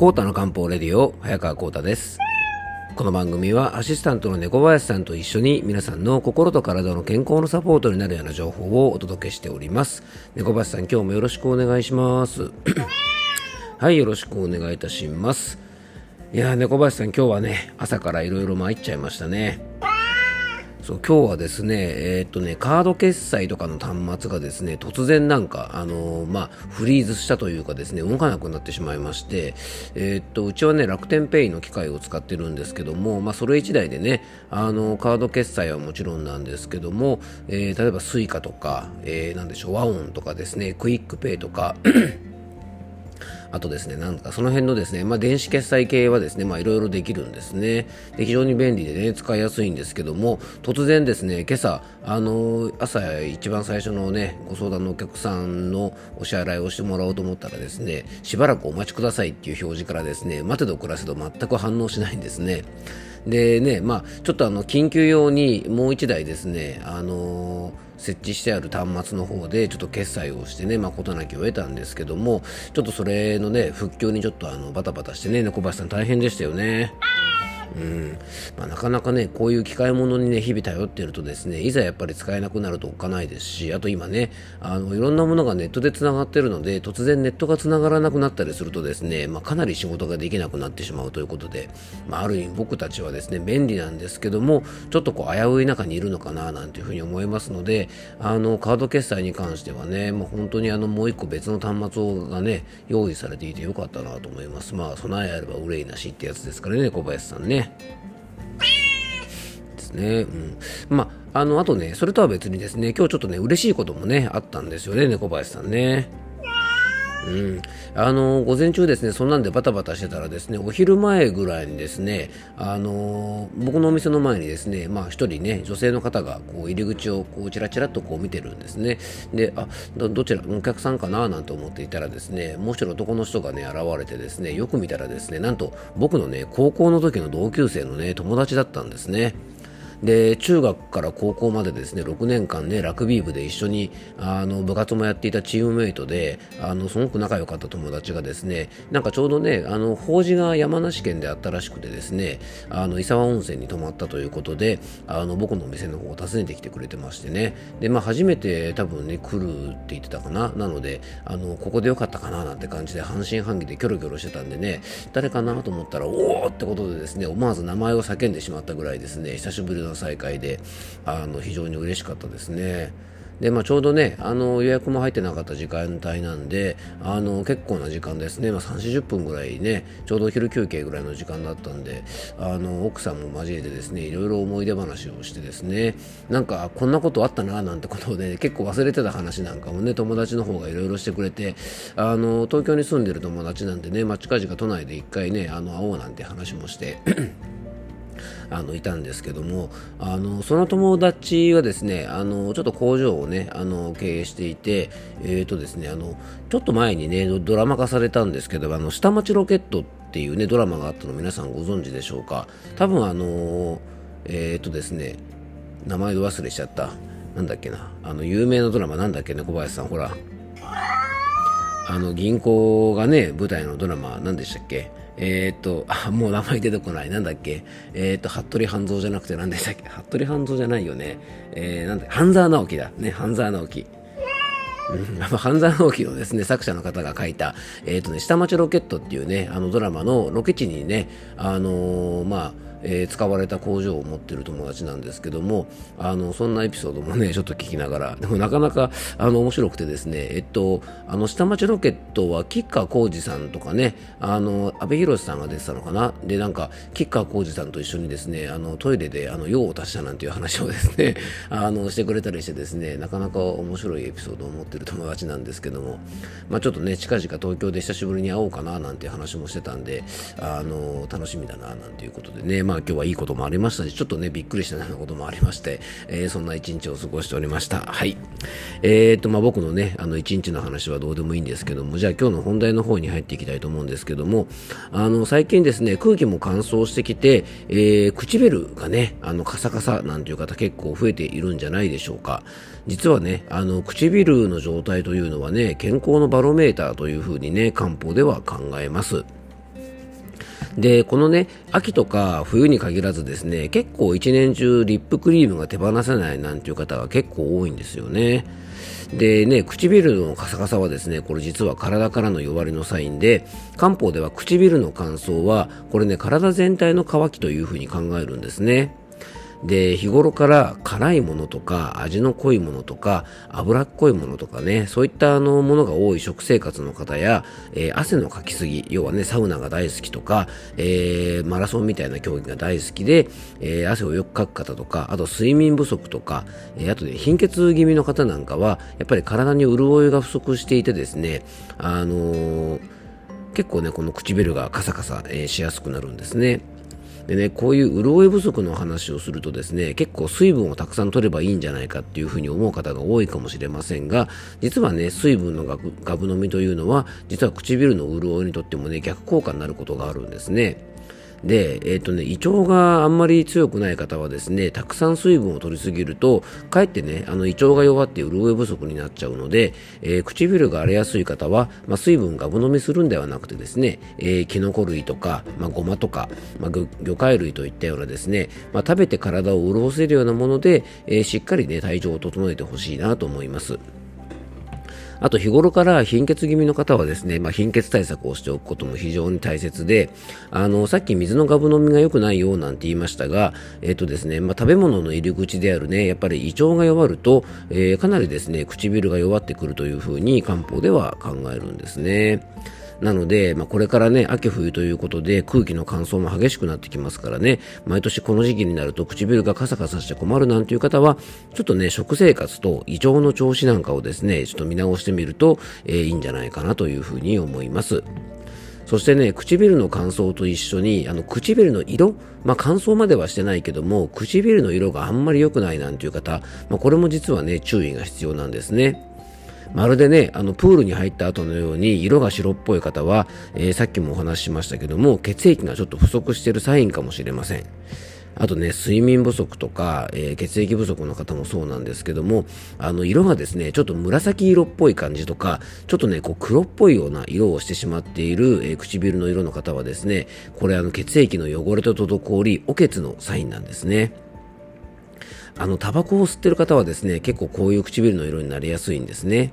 コータの漢方レディオ早川コータです。この番組はアシスタントの猫林さんと一緒に皆さんの心と体の健康のサポートになるような情報をお届けしております。猫林さん今日もよろしくお願いします。はいよろしくお願いいたします。いや猫林さん今日はね朝からいろいろ参っちゃいましたね。そう今日はですね、えー、っとね、カード決済とかの端末がですね、突然なんか、あのー、まあ、フリーズしたというかですね、動かなくなってしまいまして、えー、っと、うちはね、楽天ペイの機械を使ってるんですけども、まあ、それ1台でね、あのカード決済はもちろんなんですけども、え例えば Suica とか、えー、なんでしょう、 WAON とかですね、 QUICPay とか、あとですね、なんかその辺のですね、まあ、電子決済系はですね、まあ、いろいろできるんですね。で、非常に便利でね、使いやすいんですけども、突然ですね、今朝、あの朝一番最初のね、ご相談のお客さんのお支払いをしてもらおうと思ったらですね、しばらくお待ちくださいっていう表示からですね、待てど暮らせど全く反応しないんですね。でね、まあ、ちょっとあの、緊急用にもう1台ですね、あのー設置してある端末の方でちょっと決済をしてね、まあ、事なきを得たんですけども、ちょっとそれのね、復旧にちょっとあのバタバタしてね、猫林さん大変でしたよね。うんまあ、なかなかね、こういう機械物にね、日々頼ってるとですね、いざやっぱり使えなくなるとおっかないですし、あと今ね、あの、いろんなものがネットで繋がってるので、突然ネットが繋がらなくなったりするとですね、まあ、かなり仕事ができなくなってしまうということで、まあ、ある意味僕たちはですね、便利なんですけども、ちょっとこう、危うい中にいるのかな、なんていうふうに思いますので、あの、カード決済に関してはね、もう本当にあの、もう一個別の端末がね、用意されていてよかったなと思います。まあ、備えあれば憂いなしってやつですからね、小林さんね。ですね。うん。まあ、あの、あとね、それとは別にですね、今日ちょっとね、嬉しいこともね、あったんですよね、猫林さんね。うん、あの午前中ですね、そんなんでバタバタしてたらですね、お昼前ぐらいにですね、あの僕のお店の前にですね、まあ一人ね、女性の方がこう入り口をこうチラチラとこう見てるんですね。で、あ、どどちら、お客さんかななんて思っていたらですね、もう一人男の人がね、現れてですね、よく見たらですね、なんと僕のね、高校の時の同級生のね、友達だったんですね。で中学から高校までですね6年間ねラグビー部で一緒にあの部活もやっていたチームメイトであのすごく仲良かった友達がですねなんかちょうどねあの法事が山梨県であったらしくてですねあの伊沢温泉に泊まったということであの僕の店の方を訪ねてきてくれてましてね。で、まあ、初めて多分ね来るって言ってたかな？なのであのここでよかったかななんて感じで半信半疑でキョロキョロしてたんでね誰かなと思ったらおおってことでですね思わず名前を叫んでしまったぐらいですね久しぶりのの再開であの非常に嬉しかったですね。で、まあ、ちょうどね、あの予約も入ってなかった時間帯なんで、あの結構な時間ですね、まあ、3、40分ぐらいね、ちょうどお昼休憩ぐらいの時間だったんで、あの奥さんも交えてですね、いろいろ思い出話をしてですね、なんかこんなことあったななんてことで、ね、結構忘れてた話なんかもね、友達の方がいろいろしてくれて、あの東京に住んでる友達なんでね、まあ、近々都内で一回ね、あの会おうなんて話もして、あのいたんですけどもあのその友達はですねあのちょっと工場をねあの経営していてえー、とですねあのちょっと前にねドラマ化されたんですけどあの下町ロケットっていうねドラマがあったの皆さんご存知でしょうか。多分あのえっ、ー、とですね名前ど忘れしちゃった。なんだっけな。あの有名なドラマなんだっけね小林さん。ほら。あの銀行がね舞台のドラマ何でしたっけ。えー、っと、あ、もう名前出てこない。なんだっけ？えー、っと、服部半蔵じゃなくて何でしたっけ？服部半蔵じゃないよね。えー、なんだ半沢直樹だ。ね、半沢直樹。半沢直樹のですね、作者の方が書いた、えっ、とね、下町ロケットっていうね、あのドラマのロケ地にね、あの、まあ、えー、使われた工場を持ってる友達なんですけども、あの、そんなエピソードもね、ちょっと聞きながら、でもなかなか、あの、面白くてですね、えっと、あの、下町ロケットは、吉川浩司さんとかね、あの、阿部寛さんが出てたのかな？で、なんか、吉川浩司さんと一緒にですね、あの、トイレで、あの、用を足したなんていう話をですね、あの、してくれたりしてですね、なかなか面白いエピソードを持ってる友達なんですけども、まあちょっとね、近々東京で久しぶりに会おうかな、なんて話もしてたんで、あの、楽しみだな、なんていうことでね、まあ今日はいいこともありましたし、ちょっとね、びっくりしたようなこともありまして、えー、そんな一日を過ごしておりました。はい。えー、っと、まあ、僕のね、あの一日の話はどうでもいいんですけども、じゃあ今日の本題の方に入っていきたいと思うんですけども、あの、最近ですね、空気も乾燥してきて、えー、唇がね、あの、カサカサなんていう方結構増えているんじゃないでしょうか。実はね、あの、唇の状態というのはね、健康のバロメーターというふうにね、漢方では考えます。で、このね、秋とか冬に限らずですね、結構一年中リップクリームが手放せないなんていう方が結構多いんですよね。でね、唇のカサカサはですね、これ実は体からの弱りのサインで、漢方では唇の乾燥は、これね、体全体の乾きというふうに考えるんですね。で、日頃から辛いものとか、味の濃いものとか、脂っこいものとかね、そういったあのものが多い食生活の方や、えー、汗のかきすぎ、要はね、サウナが大好きとか、えー、マラソンみたいな競技が大好きで、えー、汗をよくかく方とか、あと睡眠不足とか、えあとね、貧血気味の方なんかは、やっぱり体に潤いが不足していてですね、あの結構ね、この唇がカサカサ、えしやすくなるんですね。でね、こういう潤い不足の話をするとですね、結構水分をたくさん取ればいいんじゃないかっていうふうに思う方が多いかもしれませんが、実はね、水分のガブ飲みというのは、実は唇の潤いにとってもね、逆効果になることがあるんですね。で、えっ、ー、とね、胃腸があんまり強くない方はですね、たくさん水分を取りすぎると、かえってね、あの胃腸が弱って潤い不足になっちゃうので、えー、唇が荒れやすい方は、まあ、水分がぶ飲みするんではなくてですね、えー、キノコ類とか、まあ、ごまとか、まあ、魚介類といったようなですね、まあ、食べて体を潤せるようなもので、えー、しっかりね、体調を整えてほしいなと思います。あと日頃から貧血気味の方はですね、まあ、貧血対策をしておくことも非常に大切で、あの、さっき水のガブ飲みが良くないよなんて言いましたが、えっ、とですね、まあ、食べ物の入り口であるね、やっぱり胃腸が弱ると、えー、かなりですね、唇が弱ってくるというふうに漢方では考えるんですね。なので、まあ、これからね、秋冬ということで空気の乾燥も激しくなってきますからね、毎年この時期になると唇がカサカサして困るなんていう方は、ちょっとね、食生活と胃腸の調子なんかをですね、ちょっと見直してみると、えー、いいんじゃないかなというふうに思います。そしてね、唇の乾燥と一緒に、あの、唇の色、まあ、乾燥まではしてないけども、唇の色があんまり良くないなんていう方、まあ、これも実はね、注意が必要なんですね。まるでね、あの、プールに入った後のように色が白っぽい方は、えー、さっきもお話ししましたけども、血液がちょっと不足しているサインかもしれません。あとね、睡眠不足とか、えー、血液不足の方もそうなんですけども、あの、色がですね、ちょっと紫色っぽい感じとか、ちょっとね、こう黒っぽいような色をしてしまっている、えー、唇の色の方はですね、これあの、血液の汚れと滞り、お血のサインなんですね。あの、タバコを吸ってる方はですね、結構こういう唇の色になりやすいんですね。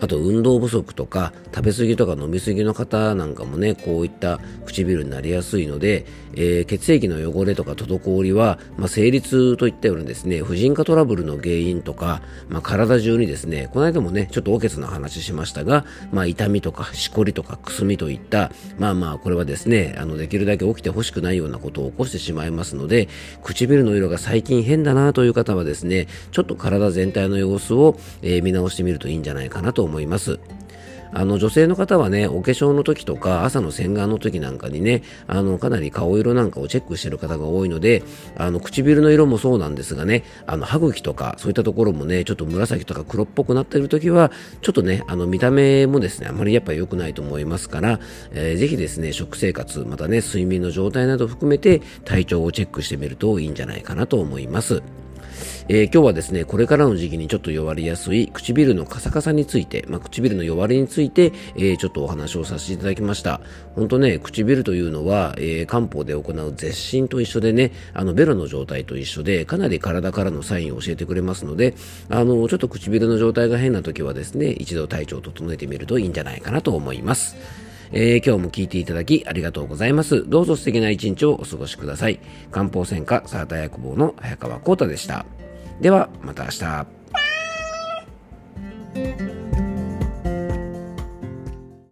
あと運動不足とか食べ過ぎとか飲み過ぎの方なんかもね、こういった唇になりやすいので、えー、血液の汚れとか滞りは、まあ、生理痛といったようなですね、婦人科トラブルの原因とか、まあ、体中にですね、この間もね、ちょっとおけつの話しましたが、まあ、痛みとかしこりとかくすみといった、まあまあ、これはですね、あの、できるだけ起きてほしくないようなことを起こしてしまいますので、唇の色が最近変だなという方はですね、ちょっと体全体の様子を、えー、見直してみるといいんじゃないかなと思います。あの女性の方はね、お化粧の時とか朝の洗顔の時なんかにね、あのかなり顔色なんかをチェックしてる方が多いので、あの唇の色もそうなんですがね、あの歯茎とかそういったところもね、ちょっと紫とか黒っぽくなってる時は、ちょっとね、あの見た目もですね、あまりやっぱり良くないと思いますから、えー、ぜひですね、食生活、またね、睡眠の状態など含めて体調をチェックしてみるといいんじゃないかなと思います。えー、今日はですね、これからの時期にちょっと弱りやすい唇のカサカサについて、まあ、唇の弱りについて、えー、ちょっとお話をさせていただきました。本当ね、唇というのは、えー、漢方で行う絶診と一緒でね、あの、ベロの状態と一緒で、かなり体からのサインを教えてくれますので、あの、ちょっと唇の状態が変な時はですね、一度体調を整えてみるといいんじゃないかなと思います。えー、今日も聞いていただきありがとうございます。どうぞ素敵な一日をお過ごしください。漢方専科サーター薬房の早川幸太でした。ではまた明日。